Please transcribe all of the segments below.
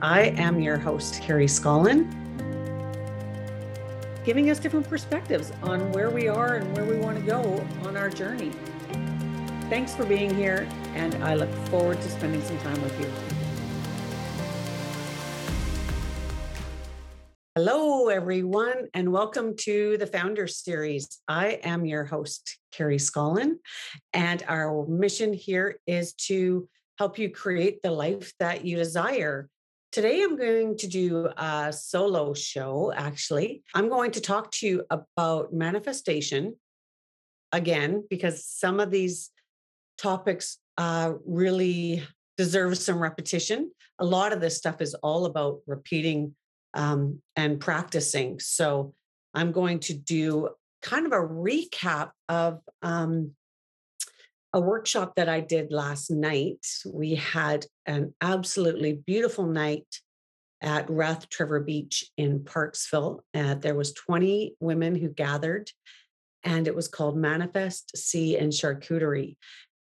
I am your host, Carrie Scollin, giving us different perspectives on where we are and where we want to go on our journey. Thanks for being here, and I look forward to spending some time with you. Hello, everyone, and welcome to the Founders Series. I am your host, Carrie Scollin, and our mission here is to help you create the life that you desire. Today, I'm going to do a solo show, actually. I'm going to talk to you about manifestation again, because some of these topics uh, really deserve some repetition. A lot of this stuff is all about repeating um, and practicing. So, I'm going to do kind of a recap of um, a workshop that I did last night. We had an absolutely beautiful night at Rathtrevor Beach in Parksville. Uh, there was 20 women who gathered, and it was called Manifest Sea and Charcuterie.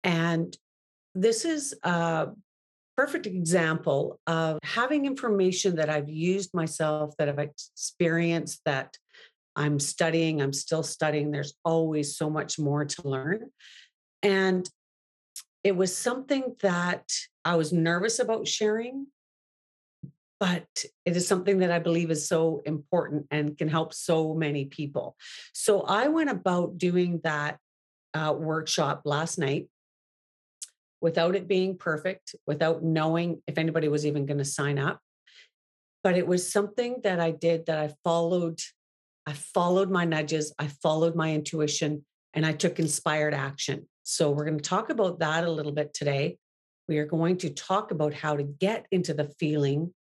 And this is a perfect example of having information that I've used myself, that I've experienced, that I'm studying, I'm still studying. There's always so much more to learn. And it was something that I was nervous about sharing, but it is something that I believe is so important and can help so many people. So I went about doing that uh, workshop last night without it being perfect, without knowing if anybody was even going to sign up. But it was something that I did that I followed. I followed my nudges, I followed my intuition, and I took inspired action. So, we're going to talk about that a little bit today. We are going to talk about how to get into the feeling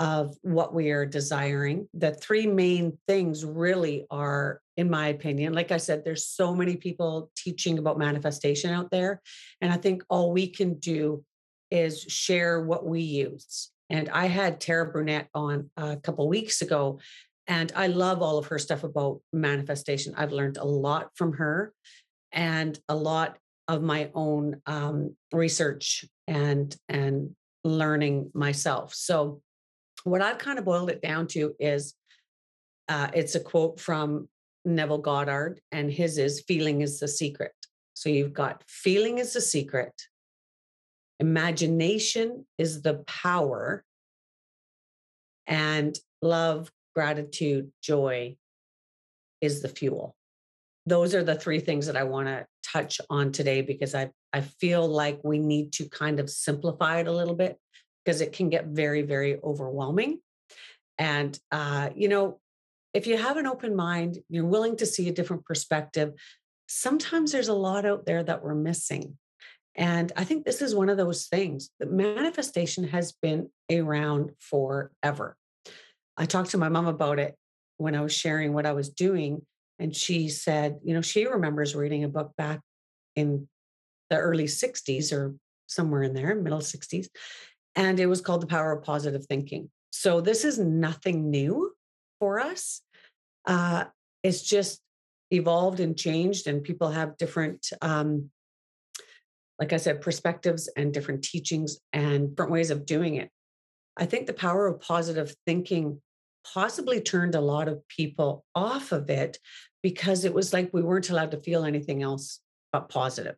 of what we are desiring. The three main things really are, in my opinion, like I said, there's so many people teaching about manifestation out there. And I think all we can do is share what we use. And I had Tara Brunette on a couple weeks ago, and I love all of her stuff about manifestation. I've learned a lot from her and a lot of my own um, research and and learning myself. So what I've kind of boiled it down to is uh, it's a quote from Neville Goddard, and his is feeling is the secret. So you've got feeling is the secret, imagination is the power, and love, gratitude, joy is the fuel those are the three things that I want to touch on today because I I feel like we need to kind of simplify it a little bit because it can get very very overwhelming. And uh, you know, if you have an open mind, you're willing to see a different perspective. Sometimes there's a lot out there that we're missing. And I think this is one of those things. The manifestation has been around forever. I talked to my mom about it when I was sharing what I was doing and she said, you know, she remembers reading a book back in the early 60s or somewhere in there, middle 60s. And it was called The Power of Positive Thinking. So this is nothing new for us. Uh, it's just evolved and changed, and people have different, um, like I said, perspectives and different teachings and different ways of doing it. I think the power of positive thinking possibly turned a lot of people off of it because it was like we weren't allowed to feel anything else but positive.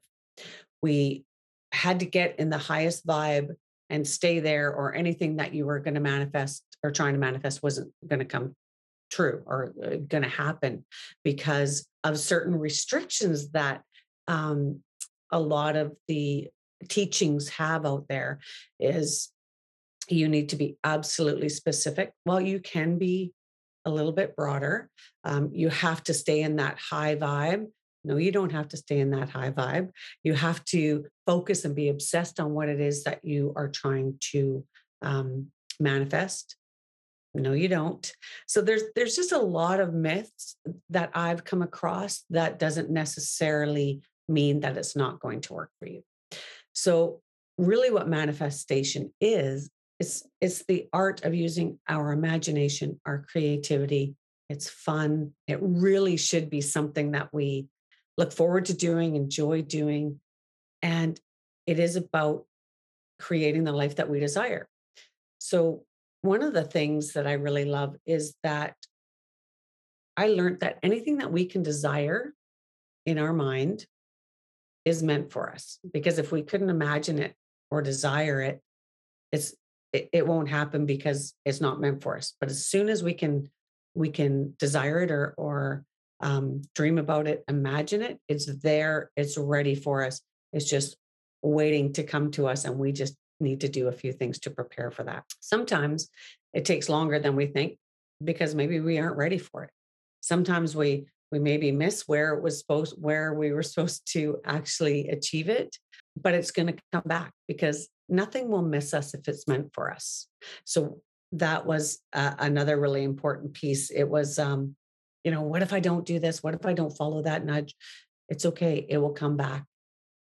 We had to get in the highest vibe and stay there, or anything that you were going to manifest or trying to manifest wasn't going to come true or uh, going to happen because of certain restrictions that um, a lot of the teachings have out there is you need to be absolutely specific. Well, you can be a little bit broader. Um, you have to stay in that high vibe. No, you don't have to stay in that high vibe. You have to focus and be obsessed on what it is that you are trying to um, manifest. No, you don't. So there's there's just a lot of myths that I've come across that doesn't necessarily mean that it's not going to work for you. So really what manifestation is it's it's the art of using our imagination, our creativity. It's fun. It really should be something that we look forward to doing, enjoy doing. And it is about creating the life that we desire. So, one of the things that I really love is that I learned that anything that we can desire in our mind is meant for us. Because if we couldn't imagine it or desire it, it's it, it won't happen because it's not meant for us. But as soon as we can we can desire it or or um, dream about it, imagine it, it's there, it's ready for us. It's just waiting to come to us, and we just need to do a few things to prepare for that. Sometimes it takes longer than we think because maybe we aren't ready for it. Sometimes we we maybe miss where it was supposed where we were supposed to actually achieve it, but it's going to come back because nothing will miss us if it's meant for us. So that was uh, another really important piece. It was um you know, what if I don't do this? What if I don't follow that nudge? It's okay. It will come back.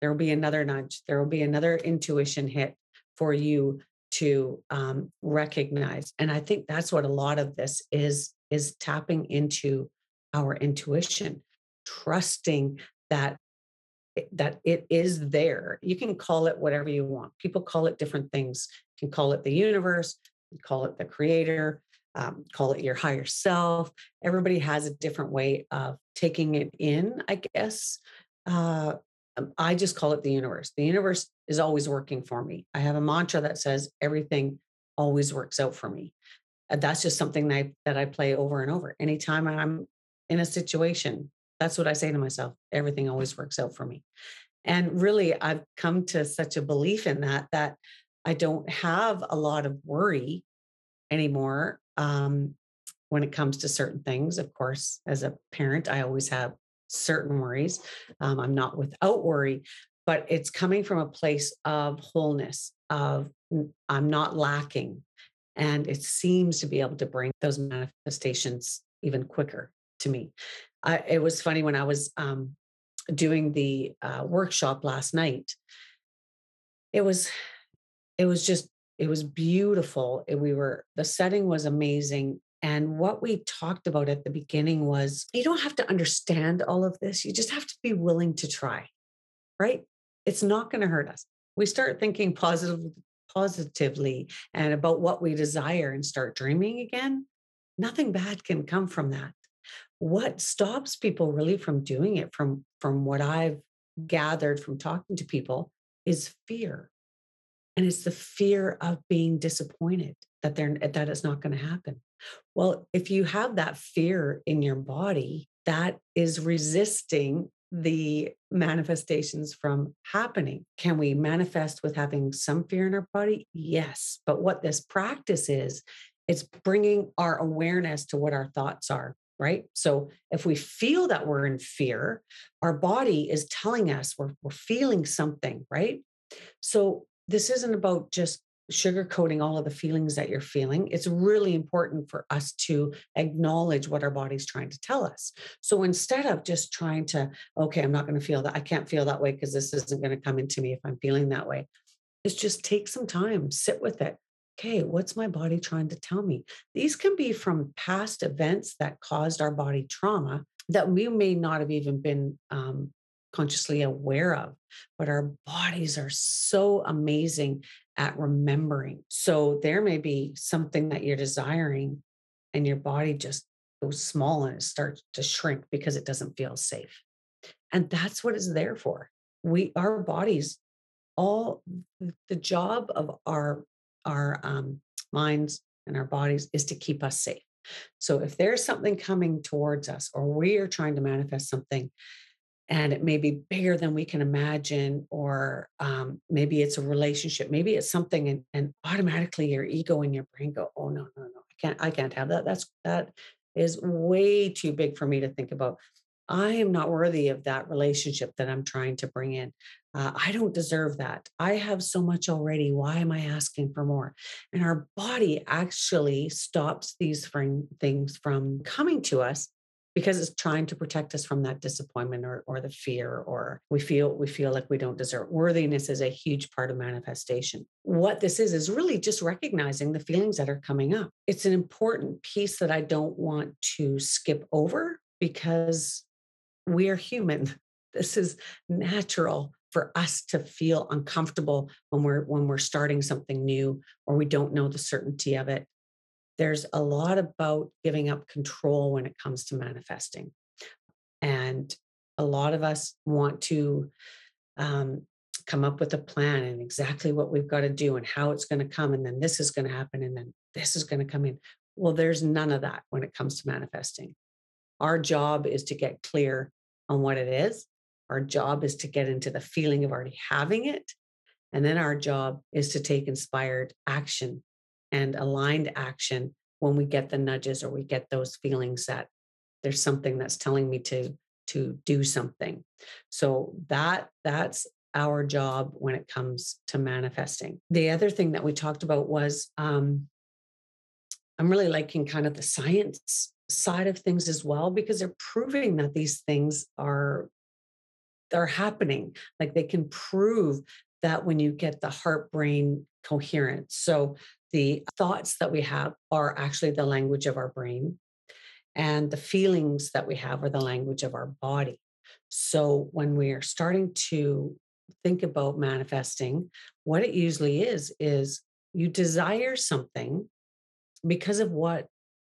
There will be another nudge. There will be another intuition hit for you to um, recognize. And I think that's what a lot of this is is tapping into our intuition, trusting that that it is there. You can call it whatever you want. People call it different things. You can call it the universe, call it the creator, um, call it your higher self. Everybody has a different way of taking it in, I guess. Uh, um, I just call it the universe. The universe is always working for me. I have a mantra that says everything always works out for me. And that's just something that I, that I play over and over. Anytime I'm in a situation, that's what I say to myself. Everything always works out for me. And really, I've come to such a belief in that that I don't have a lot of worry anymore um, when it comes to certain things. Of course, as a parent, I always have certain worries. Um, I'm not without worry, but it's coming from a place of wholeness, of I'm not lacking. And it seems to be able to bring those manifestations even quicker to me. I, it was funny when I was um, doing the uh, workshop last night. It was, it was just it was beautiful. It, we were, the setting was amazing. And what we talked about at the beginning was you don't have to understand all of this. You just have to be willing to try, right? It's not going to hurt us. We start thinking positive, positively and about what we desire and start dreaming again. Nothing bad can come from that. What stops people really from doing it, from, from what I've gathered from talking to people, is fear and it's the fear of being disappointed that they're that it's not going to happen well if you have that fear in your body that is resisting the manifestations from happening. Can we manifest with having some fear in our body? Yes. But what this practice is, it's bringing our awareness to what our thoughts are, right? So if we feel that we're in fear, our body is telling us we're, we're feeling something, right? So this isn't about just sugarcoating all of the feelings that you're feeling. It's really important for us to acknowledge what our body's trying to tell us. So instead of just trying to, okay, I'm not going to feel that, I can't feel that way because this isn't going to come into me if I'm feeling that way, is just take some time, sit with it. Okay, what's my body trying to tell me? These can be from past events that caused our body trauma that we may not have even been um, consciously aware of. But our bodies are so amazing at remembering. So there may be something that you're desiring, and your body just goes small and it starts to shrink because it doesn't feel safe. And that's what it's there for. We, our bodies, all the job of our our um, minds and our bodies is to keep us safe. So if there's something coming towards us, or we are trying to manifest something, and it may be bigger than we can imagine or um, maybe it's a relationship maybe it's something and, and, automatically your ego and your brain go oh no no no i can't i can't have that that's that is way too big for me to think about i am not worthy of that relationship that i'm trying to bring in. Uh, i don't deserve that. I have so much already. Why am i asking for more? And our body actually stops these things from coming to us because it's trying to protect us from that disappointment or, or the fear or we feel we feel like we don't deserve worthiness is a huge part of manifestation. What this is is really just recognizing the feelings that are coming up. It's an important piece that i don't want to skip over because we are human. This is natural for us to feel uncomfortable when we're when we're starting something new or we don't know the certainty of it. There's a lot about giving up control when it comes to manifesting. And a lot of us want to um, come up with a plan and exactly what we've got to do and how it's going to come and then this is going to happen and then this is going to come in. Well there's none of that when it comes to manifesting our job is to get clear on what it is. Our job is to get into the feeling of already having it. And then our job is to take inspired action and aligned action when we get the nudges or we get those feelings that there's something that's telling me to to do something. So that that's our job when it comes to manifesting. The other thing that we talked about was um, I'm really liking kind of the science side of things as well because they're proving that these things are they're happening. Like they can prove that when you get the heart brain coherence so the thoughts that we have are actually the language of our brain and the feelings that we have are the language of our body. So when we are starting to think about manifesting, what it usually is, is you desire something because of what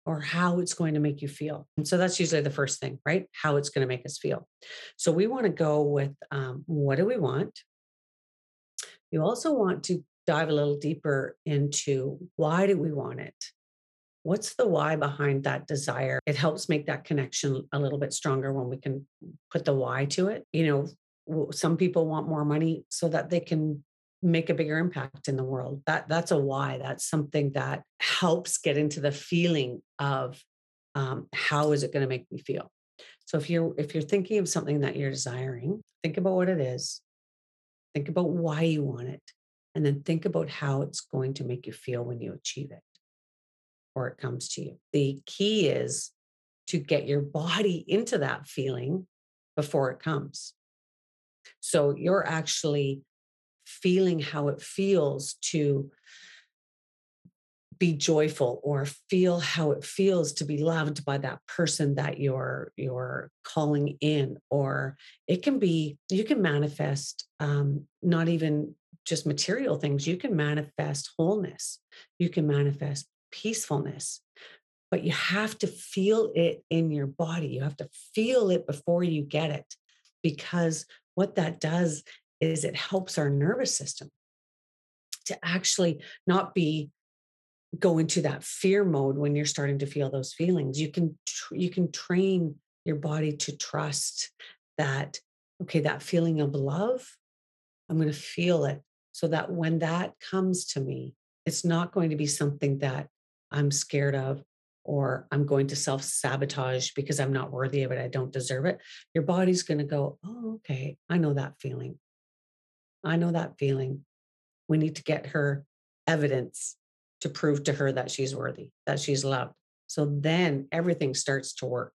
or how it's going to make you feel. And so that's usually the first thing, right? How it's going to make us feel. So we want to go with um, what do we want? You also want to dive a little deeper into why do we want it? What's the why behind that desire? It helps make that connection a little bit stronger when we can put the why to it. You know, some people want more money so that they can make a bigger impact in the world. That that's a why. That's something that helps get into the feeling of um, how is it going to make me feel? So if you're if you're thinking of something that you're desiring think about what it is think about why you want it and then think about how it's going to make you feel when you achieve it or it comes to you. The key is to get your body into that feeling before it comes. So you're actually feeling how it feels to be joyful or feel how it feels to be loved by that person that you're you're calling in or it can be you can manifest um, not even just material things you can manifest wholeness you can manifest peacefulness but you have to feel it in your body you have to feel it before you get it because what that does is it helps our nervous system to actually not be go into that fear mode when you're starting to feel those feelings you can you can train your body to trust that okay that feeling of love i'm going to feel it so that when that comes to me it's not going to be something that i'm scared of or I'm going to self sabotage because I'm not worthy of it, I don't deserve it, your body's going to go, oh, okay, I know that feeling. I know that feeling. We need to get her evidence to prove to her that she's worthy, that she's loved. So then everything starts to work.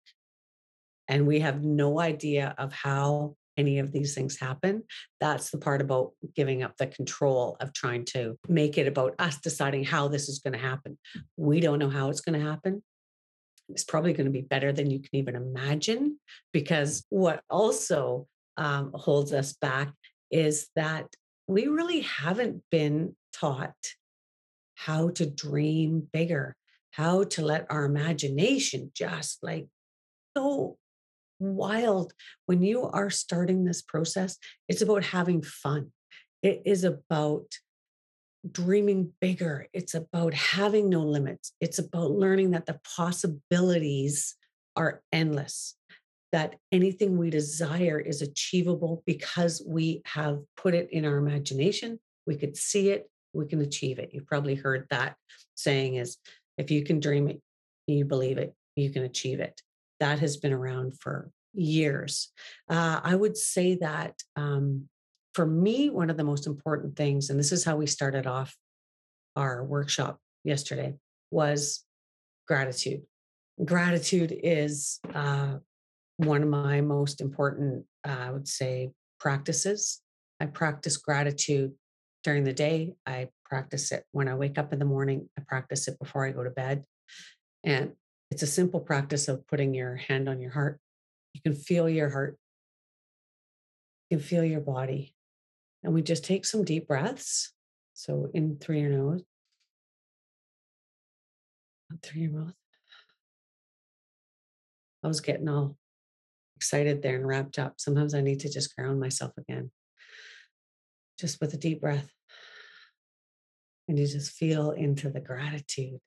And we have no idea of how any of these things happen. That's the part about giving up the control of trying to make it about us deciding how this is going to happen. We don't know how it's going to happen. It's probably going to be better than you can even imagine, because what also um, holds us back is that we really haven't been taught how to dream bigger, how to let our imagination just like go wild. When you are starting this process, it's about having fun. It is about dreaming bigger. It's about having no limits. It's about learning that the possibilities are endless, that anything we desire is achievable because we have put it in our imagination. We could see it, we can achieve it. You've probably heard that saying is if you can dream it, you believe it, you can achieve it that has been around for years. Uh, I would say that um, for me, one of the most important things, and this is how we started off our workshop yesterday, was gratitude. Gratitude is uh, one of my most important, uh, I would say, practices. I practice gratitude during the day. I practice it when I wake up in the morning. I practice it before I go to bed. And it's a simple practice of putting your hand on your heart. You can feel your heart. You can feel your body. And we just take some deep breaths. So in through your nose, out through your mouth. I was getting all excited there and wrapped up. Sometimes I need to just ground myself again, just with a deep breath. And you just feel into the gratitude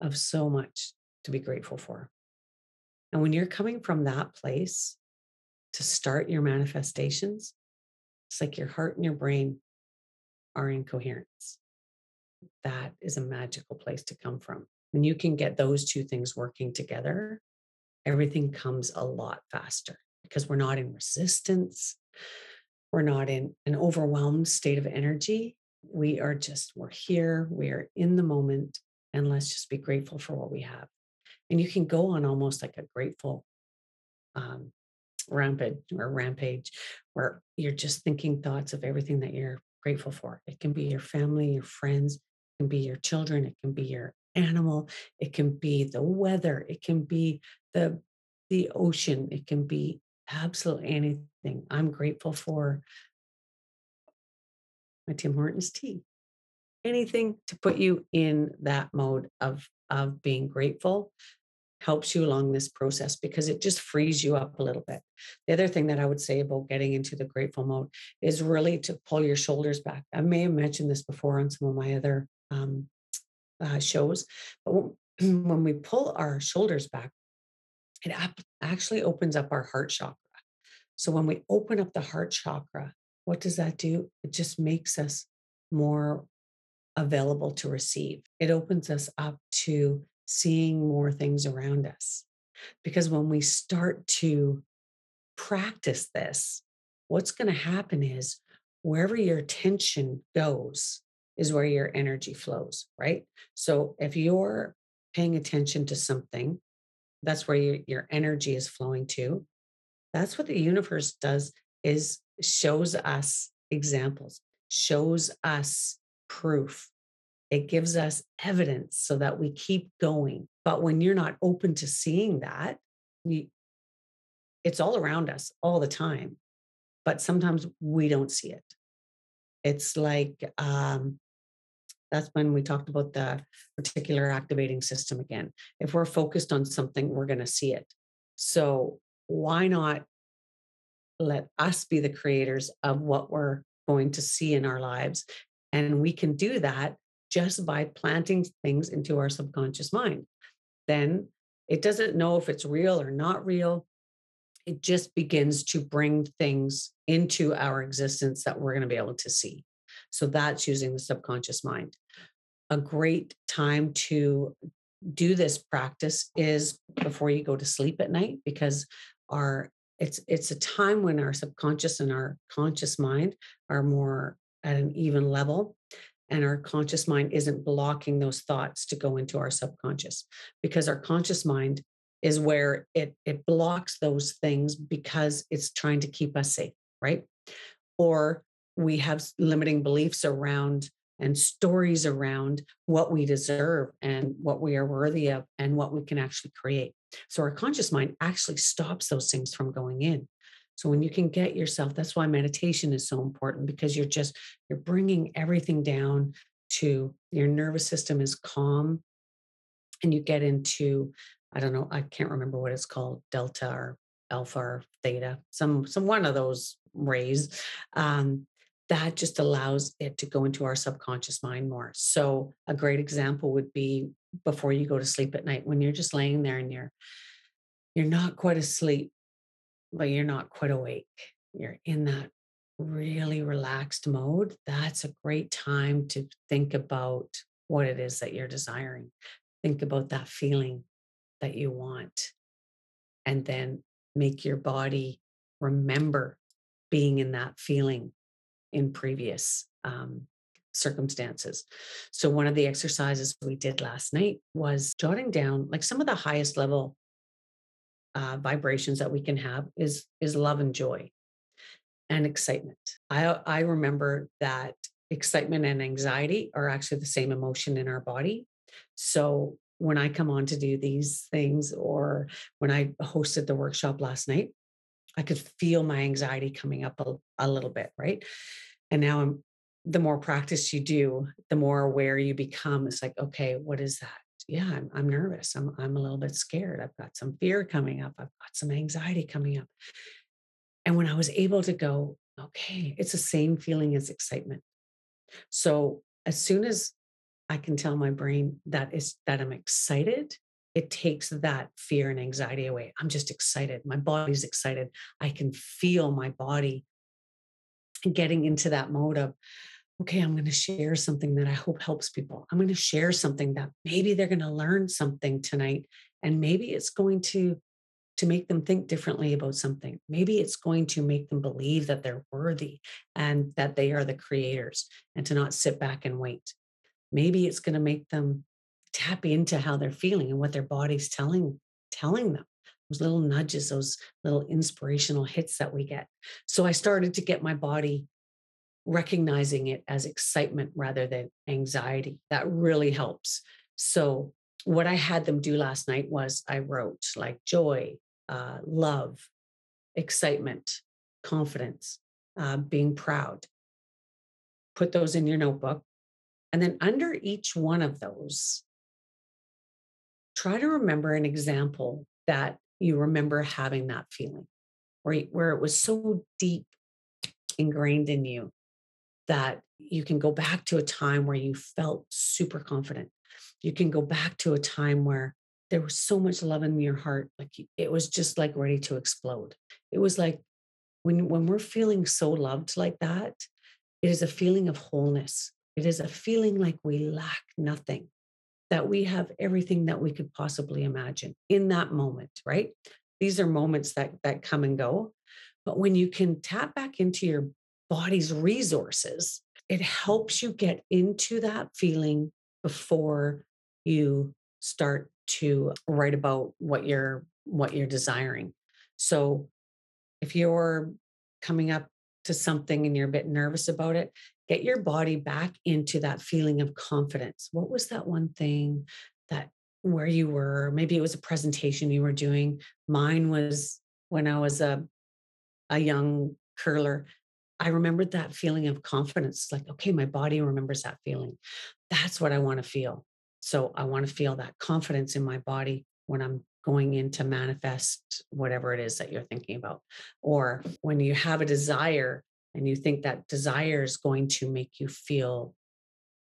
of so much to be grateful for. And when you're coming from that place to start your manifestations, it's like your heart and your brain are in coherence. That is a magical place to come from. When you can get those two things working together, everything comes a lot faster because we're not in resistance. We're not in an overwhelmed state of energy. We are just, we're here, we are in the moment, and let's just be grateful for what we have. And you can go on almost like a grateful um, rampage or rampage where you're just thinking thoughts of everything that you're grateful for. It can be your family, your friends, it can be your children, it can be your animal, it can be the weather, it can be the the ocean, it can be absolutely anything. I'm grateful for my Tim Hortons tea. Anything to put you in that mode of of being grateful helps you along this process because it just frees you up a little bit. The other thing that I would say about getting into the grateful mode is really to pull your shoulders back. I may have mentioned this before on some of my other um, uh, shows, but when we pull our shoulders back, it actually opens up our heart chakra. So when we open up the heart chakra, what does that do? It just makes us more available to receive. It opens us up to seeing more things around us. Because when we start to practice this, what's going to happen is wherever your attention goes is where your energy flows, right? So if you're paying attention to something, that's where your, your energy is flowing to. That's what the universe does is shows us examples, shows us proof it gives us evidence so that we keep going. But when you're not open to seeing that, you, it's all around us all the time. But sometimes we don't see it. It's like um, that's when we talked about the reticular activating system again. If we're focused on something, we're going to see it. So why not let us be the creators of what we're going to see in our lives? And we can do that just by planting things into our subconscious mind. Then it doesn't know if it's real or not real. It just begins to bring things into our existence that we're going to be able to see. So that's using the subconscious mind. A great time to do this practice is before you go to sleep at night because our it's it's a time when our subconscious and our conscious mind are more at an even level and our conscious mind isn't blocking those thoughts to go into our subconscious because our conscious mind is where it it blocks those things because it's trying to keep us safe right or we have limiting beliefs around and stories around what we deserve and what we are worthy of and what we can actually create so our conscious mind actually stops those things from going in so when you can get yourself, that's why meditation is so important because you're just you're bringing everything down to your nervous system is calm and you get into I don't know, I can't remember what it's called, delta or alpha or theta, some some one of those rays. Um, that just allows it to go into our subconscious mind more. So a great example would be before you go to sleep at night when you're just laying there and you're you're not quite asleep but you're not quite awake. You're in that really relaxed mode. That's a great time to think about what it is that you're desiring. Think about that feeling that you want. And then make your body remember being in that feeling in previous um, circumstances. So, one of the exercises we did last night was jotting down like some of the highest level uh, vibrations that we can have is is love and joy and excitement. I I remember that excitement and anxiety are actually the same emotion in our body. So when I come on to do these things or when I hosted the workshop last night, I could feel my anxiety coming up a, a little bit, right? And now I'm the more practice you do, the more aware you become. It's like, okay, what is that? Yeah, I'm, I'm nervous. I'm, I'm a little bit scared. I've got some fear coming up. I've got some anxiety coming up. And when I was able to go, okay, it's the same feeling as excitement. So as soon as I can tell my brain that is that I'm excited, it takes that fear and anxiety away. I'm just excited. My body's excited. I can feel my body getting into that mode of, okay, I'm going to share something that I hope helps people. I'm going to share something that maybe they're going to learn something tonight. And maybe it's going to to make them think differently about something. Maybe it's going to make them believe that they're worthy and that they are the creators and to not sit back and wait. Maybe it's going to make them tap into how they're feeling and what their body's telling telling them those little nudges those little inspirational hits that we get. So i started to get my body recognizing it as excitement rather than anxiety. That really helps. So what i had them do last night was i wrote like joy uh, love excitement confidence uh, being proud. Put those in your notebook. And then under each one of those try to remember an example that you remember having that feeling where, where it was so deep ingrained in you that you can go back to a time where you felt super confident. You can go back to a time where there was so much love in your heart, like it was just like ready to explode. It was like when when we're feeling so loved like that, it is a feeling of wholeness. It is a feeling like we lack nothing that we have everything that we could possibly imagine in that moment, right? These are moments that that come and go. But when you can tap back into your body's resources, it helps you get into that feeling before you start to write about what you're what you're desiring. So if you're coming up to something and you're a bit nervous about it, get your body back into that feeling of confidence. What was that one thing that where you were? Maybe it was a presentation you were doing. Mine was when I was a a young curler. I remembered that feeling of confidence. Like, okay, my body remembers that feeling. That's what I want to feel. So I want to feel that confidence in my body when I'm going in to manifest whatever it is that you're thinking about. Or when you have a desire and you think that desire is going to make you feel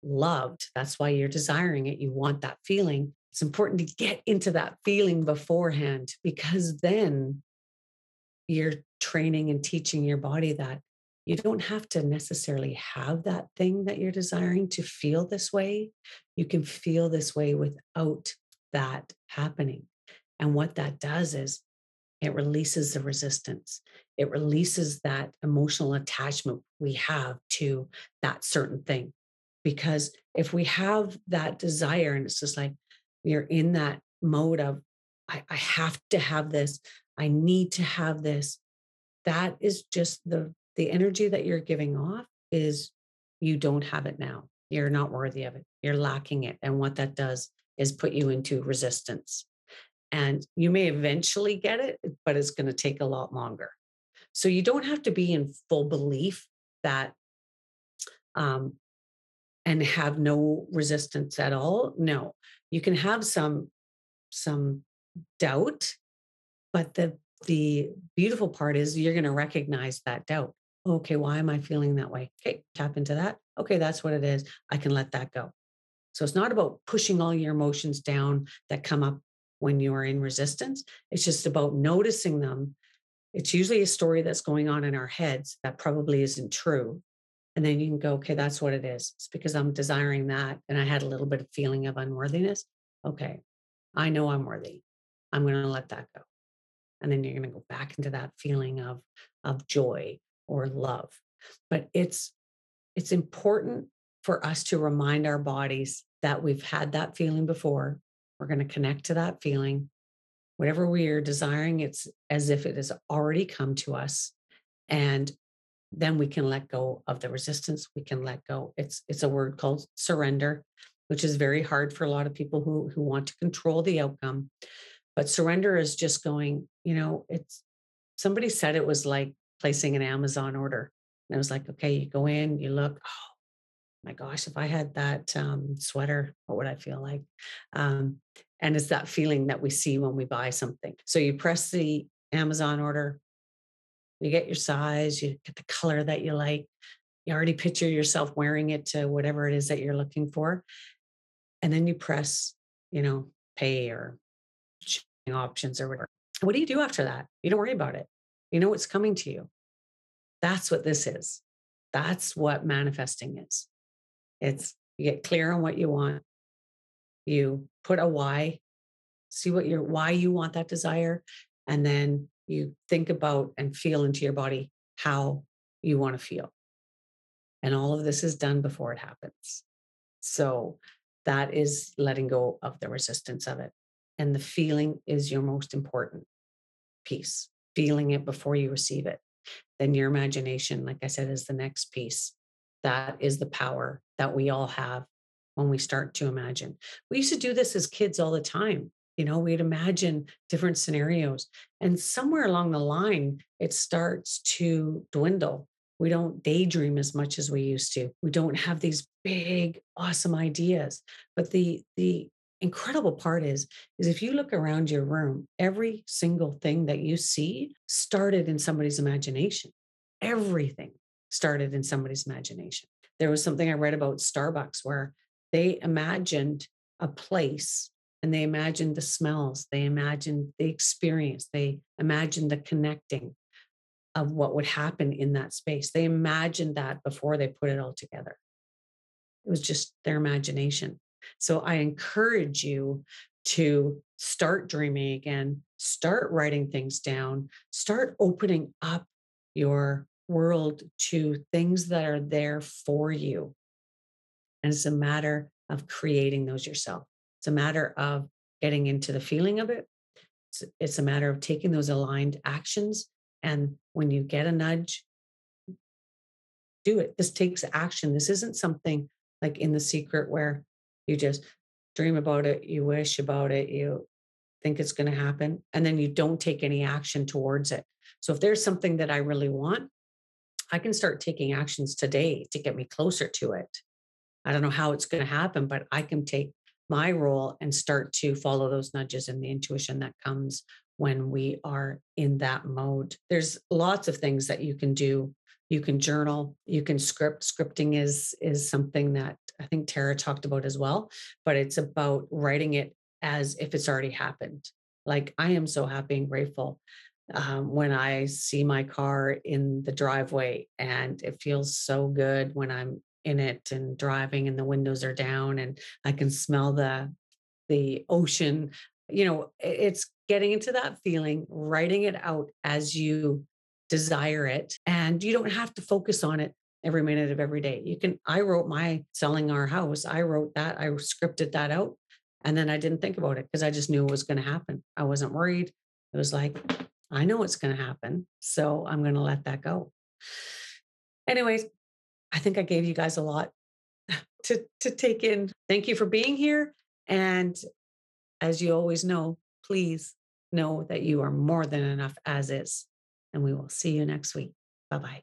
loved, that's why you're desiring it. You want that feeling. It's important to get into that feeling beforehand because then you're training and teaching your body that you don't have to necessarily have that thing that you're desiring to feel this way. You can feel this way without that happening. And what that does is it releases the resistance. It releases that emotional attachment we have to that certain thing. Because if we have that desire and it's just like you're in that mode of, I, I have to have this, I need to have this, that is just the the energy that you're giving off is you don't have it now. You're not worthy of it. You're lacking it. And what that does is put you into resistance and you may eventually get it, but it's going to take a lot longer. So you don't have to be in full belief that um, and have no resistance at all. No, you can have some some doubt, but the the beautiful part is you're going to recognize that doubt. Okay, why am I feeling that way? Okay, tap into that. Okay, that's what it is. I can let that go. So it's not about pushing all your emotions down that come up when you are in resistance. It's just about noticing them. It's usually a story that's going on in our heads that probably isn't true. And then you can go, okay, that's what it is. It's because I'm desiring that. And I had a little bit of feeling of unworthiness. Okay, I know I'm worthy. I'm going to let that go. And then you're going to go back into that feeling of, of joy or love. But it's it's important for us to remind our bodies that we've had that feeling before we're going to connect to that feeling. Whatever we are desiring, it's as if it has already come to us. And then we can let go of the resistance. We can let go. It's it's a word called surrender, which is very hard for a lot of people who who want to control the outcome. But surrender is just going, you know, it's somebody said it was like placing an Amazon order. And it was like, okay, you go in, you look, oh my gosh, if I had that um, sweater, what would I feel like? Um, and it's that feeling that we see when we buy something. So you press the Amazon order, you get your size, you get the color that you like. You already picture yourself wearing it to whatever it is that you're looking for. And then you press, you know, pay or options or whatever. What do you do after that? You don't worry about it. You know what's coming to you. That's what this is. That's what manifesting is. It's you get clear on what you want. You put a why, see what your why you want that desire, and then you think about and feel into your body how you want to feel. And all of this is done before it happens. So that is letting go of the resistance of it. And the feeling is your most important piece, feeling it before you receive it. Then your imagination, like I said, is the next piece. That is the power that we all have when we start to imagine. We used to do this as kids all the time. You know, we'd imagine different scenarios. And somewhere along the line, it starts to dwindle. We don't daydream as much as we used to. We don't have these big, awesome ideas. But the the incredible part is is if you look around your room every single thing that you see started in somebody's imagination everything started in somebody's imagination there was something i read about starbucks where they imagined a place and they imagined the smells they imagined the experience they imagined the connecting of what would happen in that space. They imagined that before they put it all together. It was just their imagination. So I encourage you to start dreaming again, start writing things down, start opening up your world to things that are there for you. And it's a matter of creating those yourself. It's a matter of getting into the feeling of it. It's, it's a matter of taking those aligned actions. And when you get a nudge, do it. This takes action. This isn't something like in the secret where you just dream about it, you wish about it, you think it's going to happen, and then you don't take any action towards it. So if there's something that I really want, I can start taking actions today to get me closer to it. I don't know how it's going to happen, but I can take my role and start to follow those nudges and the intuition that comes when we are in that mode. There's lots of things that you can do. You can journal, you can script. Scripting is is something that I think Tara talked about as well, but it's about writing it as if it's already happened. Like I am so happy and grateful um, when I see my car in the driveway, and it feels so good when I'm in it and driving, and the windows are down, and I can smell the the ocean. You know, it's getting into that feeling, writing it out as you desire it, and you don't have to focus on it every minute of every day. You can, I wrote my selling our house. I wrote that, I scripted that out. And then I didn't think about it because I just knew it was going to happen. I wasn't worried. It was like, I know it's going to happen. So I'm going to let that go. Anyways, I think I gave you guys a lot to, to take in. Thank you for being here. And as you always know, please know that you are more than enough as is. And we will see you next week. Bye bye.